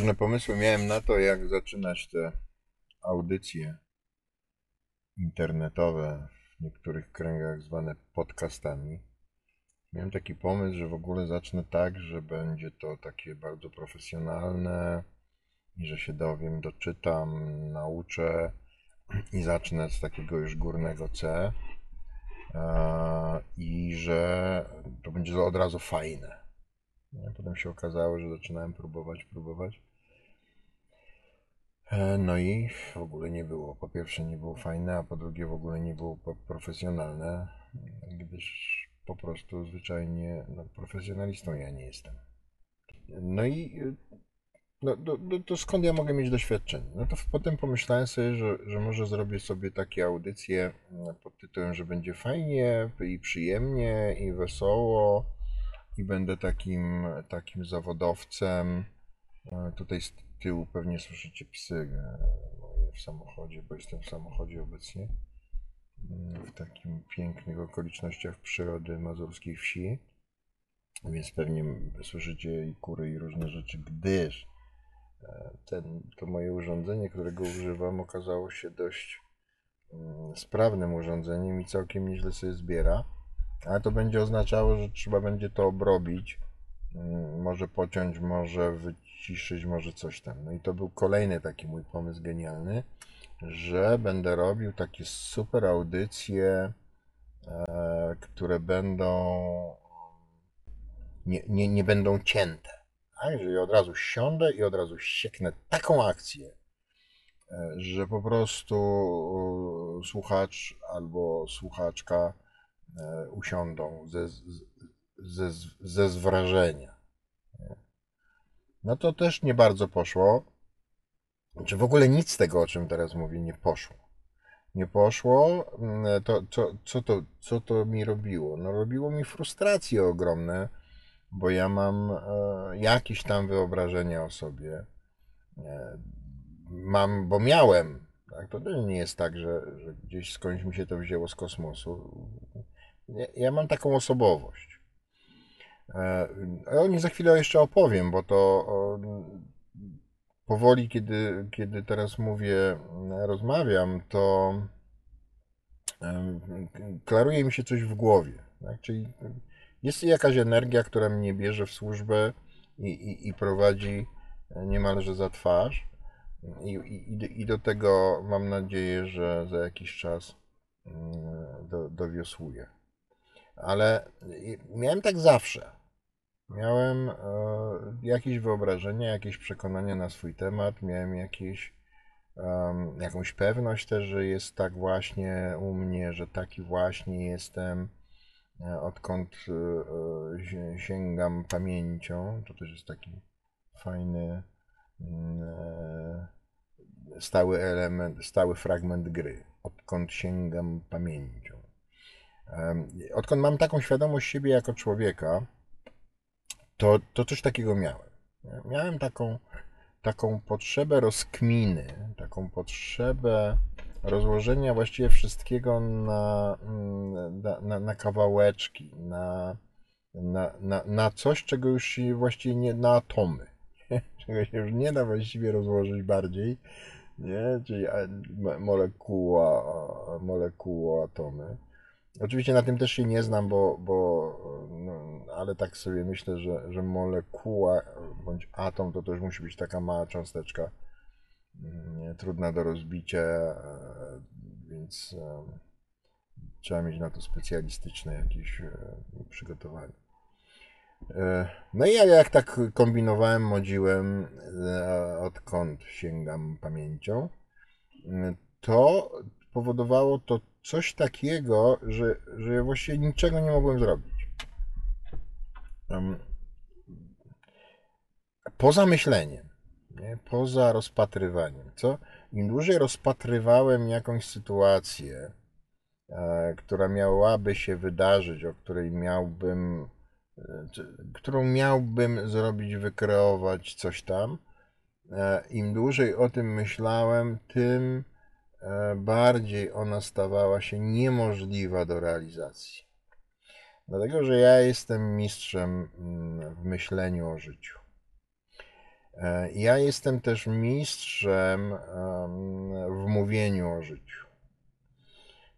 Różne pomysły miałem na to, jak zaczynać te audycje internetowe, w niektórych kręgach zwane podcastami. Miałem taki pomysł, że w ogóle zacznę tak, że będzie to takie bardzo profesjonalne i że się dowiem, doczytam, nauczę i zacznę z takiego już górnego C e, i że to będzie od razu fajne. Potem się okazało, że zaczynałem próbować, próbować. E, No i w ogóle nie było. Po pierwsze nie było fajne, a po drugie w ogóle nie było profesjonalne, gdyż po prostu zwyczajnie no, profesjonalistą ja nie jestem. No i y, no, to, to, to skąd ja mogę mieć doświadczenie? No to potem pomyślałem sobie, że, że może zrobię sobie takie audycje mm, pod tytułem, że będzie fajnie i przyjemnie i wesoło i będę takim, takim zawodowcem. E, Tutaj tyłu pewnie słyszycie psy e, moje w samochodzie, bo jestem w samochodzie obecnie. mm, W takim pięknych okolicznościach przyrody mazurskiej wsi. Więc pewnie słyszycie i kury i różne rzeczy, gdyż e, ten, to moje urządzenie, którego używam, okazało się dość mm, sprawnym urządzeniem i całkiem nieźle sobie zbiera. Ale to będzie oznaczało, że trzeba będzie to obrobić, może pociąć, może wyciszyć, może coś tam. No i to był kolejny taki mój pomysł genialny, że będę robił takie super audycje, e, które będą nie, nie, nie będą cięte. Tak? Jeżeli od razu siądę i od razu sieknę taką akcję, e, że po prostu e, słuchacz albo słuchaczka usiądą ze, ze, ze zwrażenia. No to też nie bardzo poszło. Czy w ogóle nic z tego, o czym teraz mówię, nie poszło. Nie poszło. Mm, To, co, co, to, co to mi robiło? No robiło mi frustracje ogromne, bo ja mam e, jakieś tam wyobrażenia o sobie. E, mam, bo miałem. Tak? To też nie jest tak, że, że gdzieś skądś mi się to wzięło z kosmosu. Ja, ja mam taką osobowość. E, o niej za chwilę jeszcze opowiem, bo to powoli, kiedy, kiedy teraz mówię, rozmawiam, to klaruje mi się coś w głowie. Tak? Czyli jest jakaś energia, która mnie bierze w służbę i, i, i prowadzi niemalże za twarz. I, i, I do tego mam nadzieję, że za jakiś czas mm, do, dowiosłuję. Ale miałem tak zawsze. Miałem e, jakieś wyobrażenia, jakieś przekonania na swój temat, miałem jakieś, jakąś pewność też, że jest tak właśnie u mnie, że taki właśnie jestem, e, odkąd e, e, si- sięgam pamięcią. To też jest taki fajny, mm, e, stały element, stały fragment gry. Odkąd sięgam pamięcią. Odkąd mam taką świadomość siebie jako człowieka, to, to coś takiego miałem. Miałem taką, taką potrzebę rozkminy, taką potrzebę rozłożenia właściwie wszystkiego na, mm, na, na, na kawałeczki, na, na, na, na coś, czego już właściwie nie, na atomy, czego się już nie da właściwie rozłożyć bardziej, nie? czyli molekuła, molekuła, atomy. Oczywiście na tym też się nie znam, bo, bo no, ale tak sobie myślę, że, że molekuła bądź atom to też musi być taka mała cząsteczka, mm, trudna do rozbicia, e, więc e, trzeba mieć na to specjalistyczne jakieś e, przygotowanie. E, No i ja jak tak kombinowałem, modziłem, e, odkąd sięgam pamięcią, to powodowało to coś takiego, że, że właściwie niczego nie mogłem zrobić. Poza myśleniem, nie? poza rozpatrywaniem. Co? Im dłużej rozpatrywałem jakąś sytuację, e, która miałaby się wydarzyć, o której miałbym, e, którą miałbym zrobić, wykreować coś tam, e, im dłużej o tym myślałem, tym bardziej ona stawała się niemożliwa do realizacji. Dlatego, że ja jestem mistrzem mm, w myśleniu o życiu. E, ja jestem też mistrzem w mówieniu o życiu.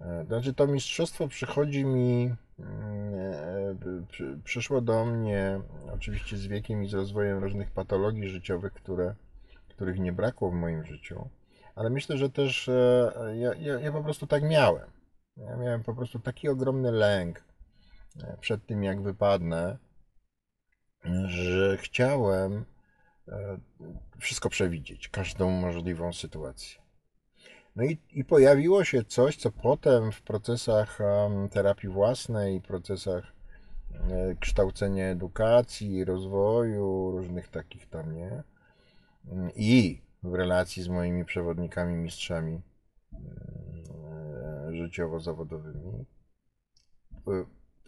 E, znaczy, to mistrzostwo przychodzi mi, mm, e, przyszło do mnie oczywiście z wiekiem i z rozwojem różnych patologii życiowych, które, których nie brakło w moim życiu, ale myślę, że też ja, ja, ja po prostu tak miałem. Ja miałem po prostu taki ogromny lęk przed tym, jak wypadnę, że chciałem e, wszystko przewidzieć, każdą możliwą sytuację. No i, i pojawiło się coś, co potem w procesach terapii własnej, procesach e, kształcenia edukacji, rozwoju, różnych takich tam, nie? I w relacji z moimi przewodnikami, mistrzami e, życiowo-zawodowymi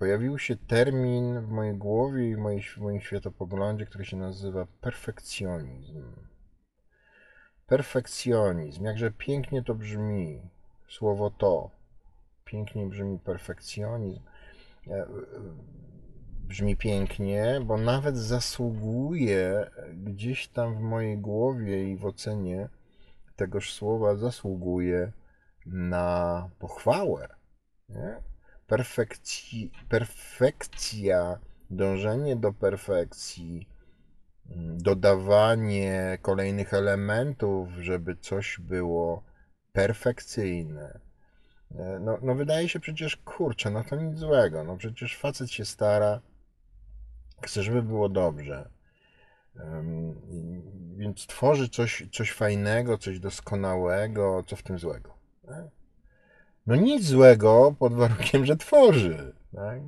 pojawił się termin w mojej głowie i w, moim światopoglądzie, który się nazywa perfekcjonizm. Perfekcjonizm, jakże pięknie to brzmi, słowo to. Pięknie brzmi perfekcjonizm. Brzmi pięknie, bo nawet zasługuje gdzieś tam w mojej głowie i w ocenie tegoż słowa zasługuje na pochwałę. Nie? perfekcja, dążenie do perfekcji, dodawanie kolejnych elementów, żeby coś było perfekcyjne. E, no, no wydaje się przecież, kurczę, no to nic złego. No przecież facet się stara, chce, żeby było dobrze. Więc tworzy coś, coś fajnego, coś doskonałego, co w tym złego. Tak? No nic złego pod warunkiem, że tworzy. Tak?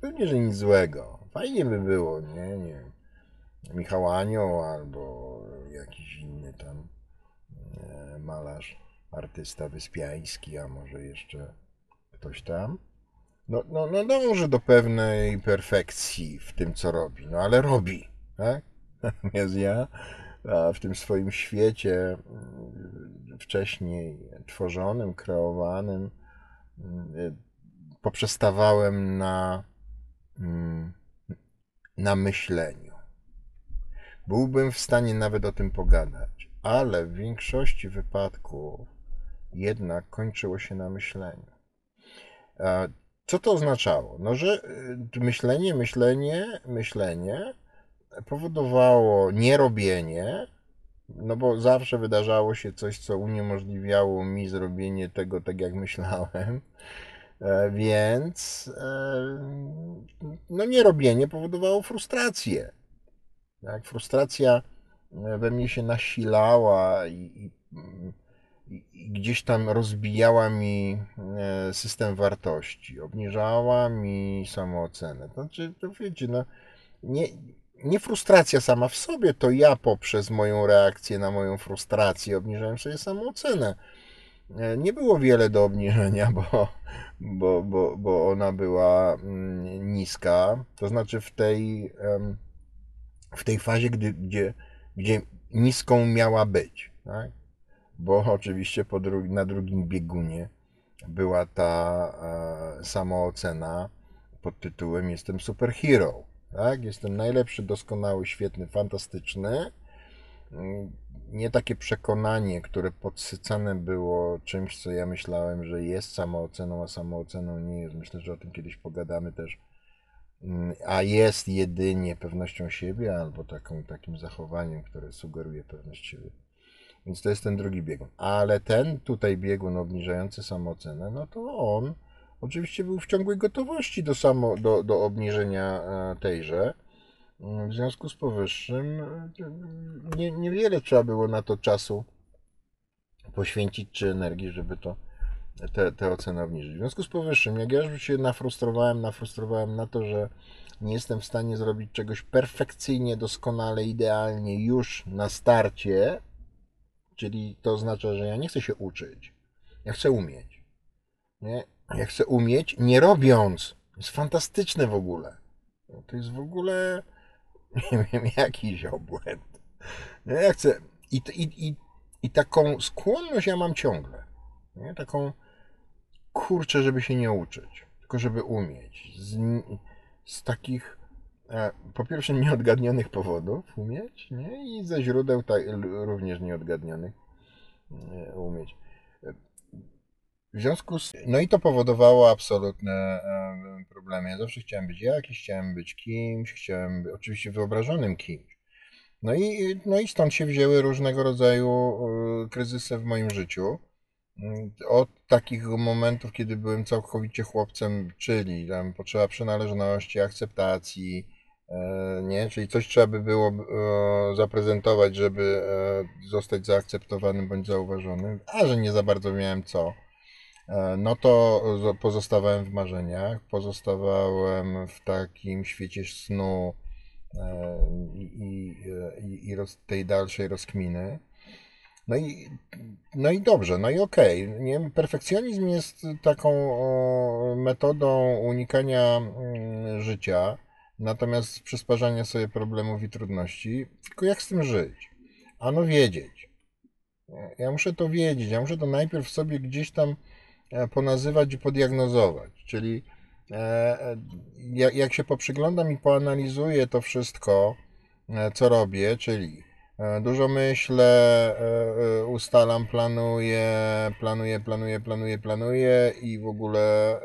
Pewnie, że nic złego. Fajnie by było, nie? nie Michał Anioł albo jakiś inny tam e, malarz, artysta wyspiański, a może jeszcze ktoś tam. No, no, no dąży do pewnej perfekcji w tym, co robi. No ale robi, tak? Natomiast ja w tym swoim świecie mm, wcześniej tworzonym, kreowanym, mm, poprzestawałem na, mm, na myśleniu. Byłbym w stanie nawet o tym pogadać, ale w większości wypadków jednak kończyło się na myśleniu. Co to oznaczało? No, że y, myślenie, myślenie, myślenie powodowało nierobienie, no bo zawsze wydarzało się coś, co uniemożliwiało mi zrobienie tego tak, jak myślałem. E, więc e, no nierobienie powodowało frustrację. Tak? Frustracja e, we mnie się nasilała i, i, i gdzieś tam rozbijała mi system wartości, obniżała mi samoocenę. Znaczy, to wiecie, no, nie, nie frustracja sama w sobie, to ja poprzez moją reakcję na moją frustrację obniżałem sobie samoocenę. E, nie było wiele do obniżenia, bo, bo, bo, bo ona była mm, niska. To znaczy w tej, w tej fazie, gdy, gdzie, gdzie niską miała być. Tak? Bo oczywiście dru na drugim biegunie była ta e, samoocena pod tytułem Jestem superhero tak? Jestem najlepszy, doskonały, świetny, fantastyczny. Nie takie przekonanie, które podsycane było czymś, co ja myślałem, że jest samooceną, a samooceną nie jest. Myślę, że o tym kiedyś pogadamy też. A jest jedynie pewnością siebie albo taką, takim zachowaniem, które sugeruje pewność siebie. Więc to jest ten drugi biegun. Ale ten tutaj biegun obniżający samoocenę, no to on oczywiście był w ciągłej gotowości do, samo, do, do obniżenia e, tejże. W związku z powyższym e, nie, niewiele trzeba było na to czasu poświęcić czy energii, żeby to te, te oceny obniżyć. W związku z powyższym, jak ja już się nafrustrowałem, nafrustrowałem na to, że nie jestem w stanie zrobić czegoś perfekcyjnie, doskonale, idealnie już na starcie, czyli to oznacza, że ja nie chcę się uczyć, ja chcę umieć. Nie? Ja chcę umieć, nie robiąc. To jest fantastyczne w ogóle. To jest w ogóle, nie wiem, jakiś obłęd. Ja chcę, i, i, i, i taką skłonność ja mam ciągle. Nie? Taką, kurczę, żeby się nie uczyć, tylko żeby umieć. Z, z takich po pierwsze nieodgadnionych powodów umieć, nie? I ze źródeł tak, również nieodgadnionych e, umieć. W związku z... No i to powodowało absolutne e, problemy. Ja zawsze chciałem być jakiś, chciałem być kimś, chciałem być oczywiście wyobrażonym kimś. No i, no i stąd się wzięły różnego rodzaju e, kryzysy w moim życiu. Od takich momentów, kiedy byłem całkowicie chłopcem, czyli tam potrzeba przynależności, akceptacji, e, nie? Czyli coś trzeba by było zaprezentować, żeby zostać zaakceptowanym bądź zauważonym, a że nie za bardzo miałem co E, no to pozostawałem w marzeniach, pozostawałem w takim świecie snu e, i, i, i roz, tej dalszej rozkminy. No i, no i dobrze, no i okej. Okay. Perfekcjonizm jest taką metodą unikania mm, życia, natomiast przysparzania sobie problemów i trudności, tylko jak z tym żyć? Ano wiedzieć. Ja muszę to wiedzieć, ja muszę to najpierw sobie gdzieś tam E, ponazywać i podiagnozować. Czyli e, e, jak się poprzyglądam i poanalizuję to wszystko, co robię, czyli dużo myślę, ustalam, planuję, planuję, planuję, planuję, planuję i w ogóle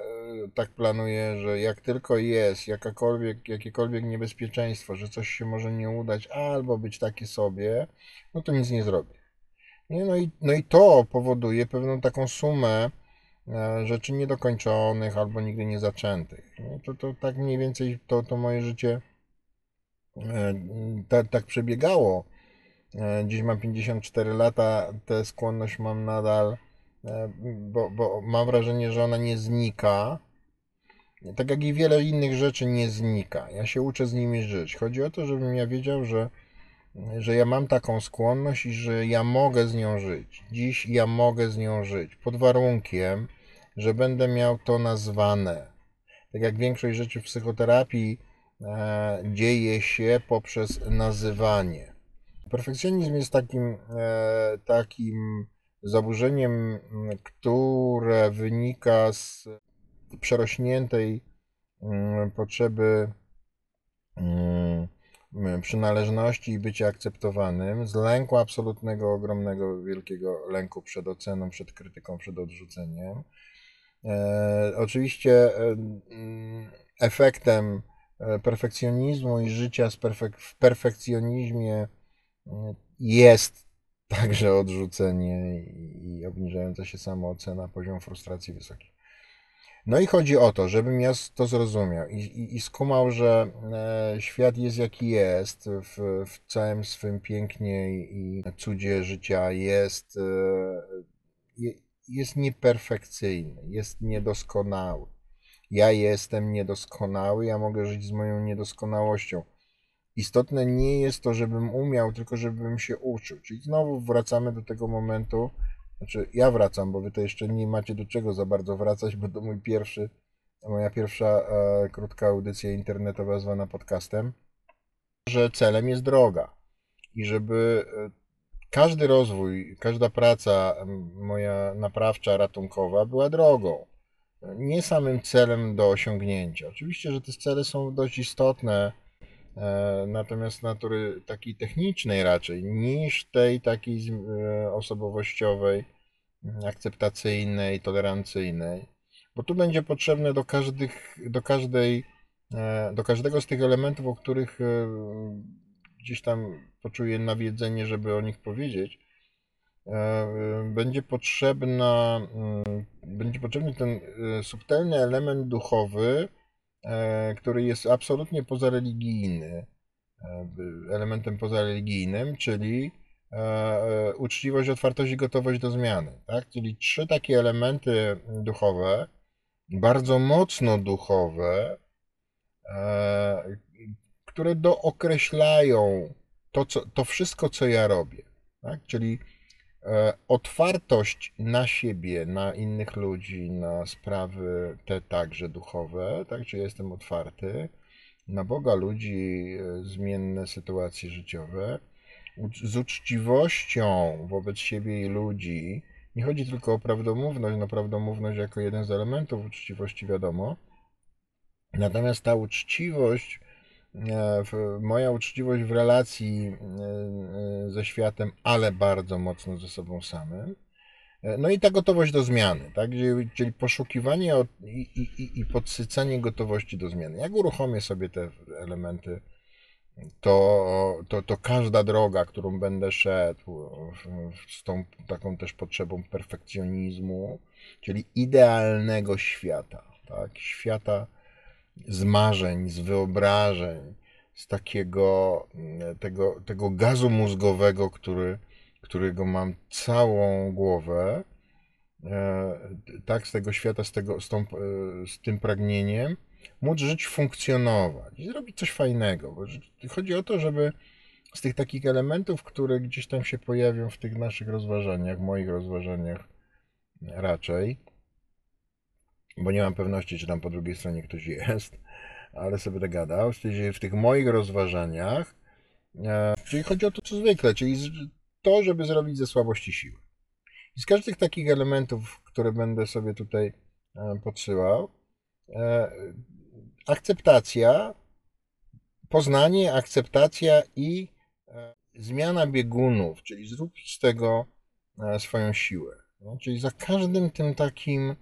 tak planuję, że jak tylko jest jakakolwiek, jakiekolwiek niebezpieczeństwo, że coś się może nie udać albo być takie sobie, no to nic nie zrobię. Nie? No, i, no i to powoduje pewną taką sumę E, rzeczy niedokończonych albo nigdy nie zaczętych. No to, to tak mniej więcej to, to moje życie e, tak, tak przebiegało. E, dziś mam 54 lata, tę skłonność mam nadal, bo, bo mam wrażenie, że ona nie znika. Tak jak i wiele innych rzeczy nie znika. Ja się uczę z nimi żyć. Chodzi o to, żebym ja wiedział, że, że ja mam taką skłonność i że ja mogę z nią żyć. Dziś ja mogę z nią żyć. Pod warunkiem, że będę miał to nazwane. Tak jak większość rzeczy w psychoterapii e, dzieje się poprzez nazywanie. Perfekcjonizm jest takim, e, takim zaburzeniem, które wynika z przerośniętej mm, potrzeby mm, przynależności i bycia akceptowanym, z lęku absolutnego, ogromnego, wielkiego lęku przed oceną, przed krytyką, przed odrzuceniem, E, oczywiście e, mm, efektem e, perfekcjonizmu i życia w perfekcjonizmie jest także odrzucenie i obniżająca się samoocena, poziom frustracji wysoki. No i chodzi o to, żebym ja to zrozumiał i, i, i skumał, że świat jest jaki jest, w, w całym swym pięknie i cudzie życia jest, jest nieperfekcyjny, jest niedoskonały. Ja jestem niedoskonały, ja mogę żyć z moją niedoskonałością. Istotne nie jest to, żebym umiał, tylko żebym się uczył. Czyli znowu wracamy do tego momentu, znaczy ja wracam, bo wy to jeszcze nie macie do czego za bardzo wracać, bo to mój pierwszy, moja pierwsza e, krótka audycja internetowa zwana podcastem, że celem jest droga. I żeby e, każdy rozwój, każda praca moja naprawcza, ratunkowa była drogą. Nie samym celem do osiągnięcia. Oczywiście, że te cele są dość istotne, natomiast natury takiej technicznej raczej, niż tej takiej e, osobowościowej, akceptacyjnej, tolerancyjnej. Bo tu będzie potrzebne do, każdych, do, każdej, e, do każdego z tych elementów, o których gdzieś tam poczuję nawiedzenie, żeby o nich powiedzieć, e, będzie potrzebna, mm, będzie potrzebny ten e, subtelny element duchowy, e, który jest absolutnie pozareligijny, elementem pozareligijnym, czyli uczciwość, otwartość i gotowość do zmiany. Tak? Czyli trzy takie elementy duchowe, bardzo mocno duchowe, które dookreślają to, co, to wszystko, co ja robię. Tak? Czyli e, otwartość na siebie, na innych ludzi, na sprawy te także duchowe, tak? Czyli jestem otwarty na Boga, ludzi, e, zmienne sytuacje życiowe, z uczciwością wobec siebie i ludzi. Nie chodzi tylko o prawdomówność, no prawdomówność jako jeden z elementów uczciwości, wiadomo. Natomiast ta uczciwość e, moja uczciwość w relacji e, e, ze światem, ale bardzo mocno ze sobą samym. E, No i ta gotowość do zmiany, tak? Czyli, poszukiwanie i, i, i- podsycanie gotowości do zmiany. Jak uruchomię sobie te elementy, to, to, to każda droga, którą będę szedł z tą taką też potrzebą perfekcjonizmu, czyli idealnego świata, tak? Świata z marzeń, z wyobrażeń, z takiego mm, tego, tego gazu mózgowego, który, którego mam całą głowę, e, tak, z tego świata, z, tego, z, tą, e, z tym pragnieniem, móc żyć, funkcjonować i zrobić coś fajnego. Bo chodzi o to, żeby z tych takich elementów, które gdzieś tam się pojawią w tych naszych rozważaniach, moich rozważaniach raczej, bo nie mam pewności, czy tam po drugiej stronie ktoś jest, ale sobie będę gadał, czyli w tych moich rozważaniach, e, czyli chodzi o to, co zwykle, czyli to, żeby zrobić ze słabości siły. I z każdych takich elementów, które będę sobie tutaj e, podsyłał, e, akceptacja, poznanie, akceptacja i zmiana biegunów, czyli zrób z tego swoją siłę. No, czyli za każdym tym takim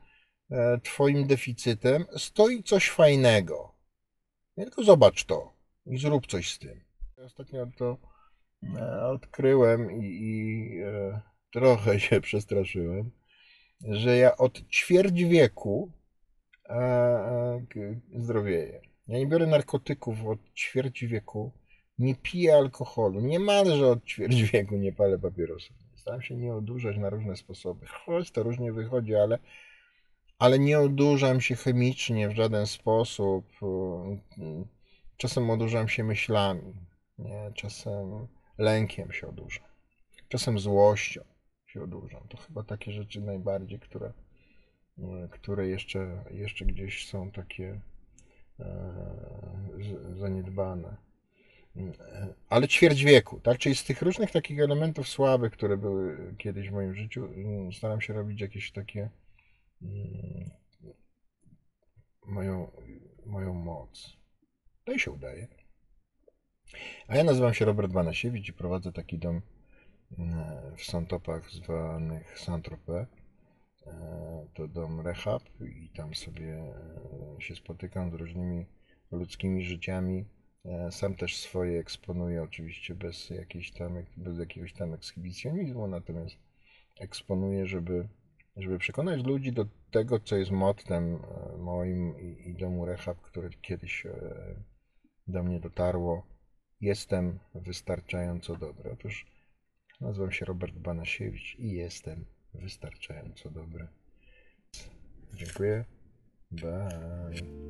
twoim deficytem stoi coś fajnego. Nie tylko zobacz to i zrób coś z tym. Ostatnio to e, odkryłem i, i e, trochę się przestraszyłem, że ja od ćwierć wieku e, e, zdrowieję. Ja nie biorę narkotyków od ćwierć wieku, nie piję alkoholu, niemalże od ćwierć wieku nie palę papierosów. Staram się nie odurzać na różne sposoby. Choć to różnie wychodzi, ale, ale nie odurzam się chemicznie w żaden sposób. Czasem odurzam się myślami, nie? czasem lękiem się odurzam, czasem złością się odurzam. To chyba takie rzeczy najbardziej, które, które jeszcze, jeszcze gdzieś są takie e, zaniedbane. Ale ćwierć wieku, tak? Czyli z tych różnych takich elementów słabych, które były kiedyś w moim życiu, staram się robić jakieś takie moją, moją moc. To i się udaje. A ja nazywam się Robert Banasiewicz i prowadzę taki dom mm, w Santopach zwanych Saint-Tropez. E, To dom rehab i tam sobie e, się spotykam z różnymi ludzkimi życiami. E, Sam też swoje eksponuję, oczywiście bez, jakiejś tam, bez jakiegoś tam ekshibicjonizmu, natomiast eksponuję, żeby, żeby przekonać ludzi do tego, co jest mottem e, moim i, i domu rehab, które kiedyś e, do mnie dotarło. Jestem wystarczająco dobry. Otóż nazywam się Robert Banasiewicz i jestem wystarczająco dobry. Dziękuję. Bye.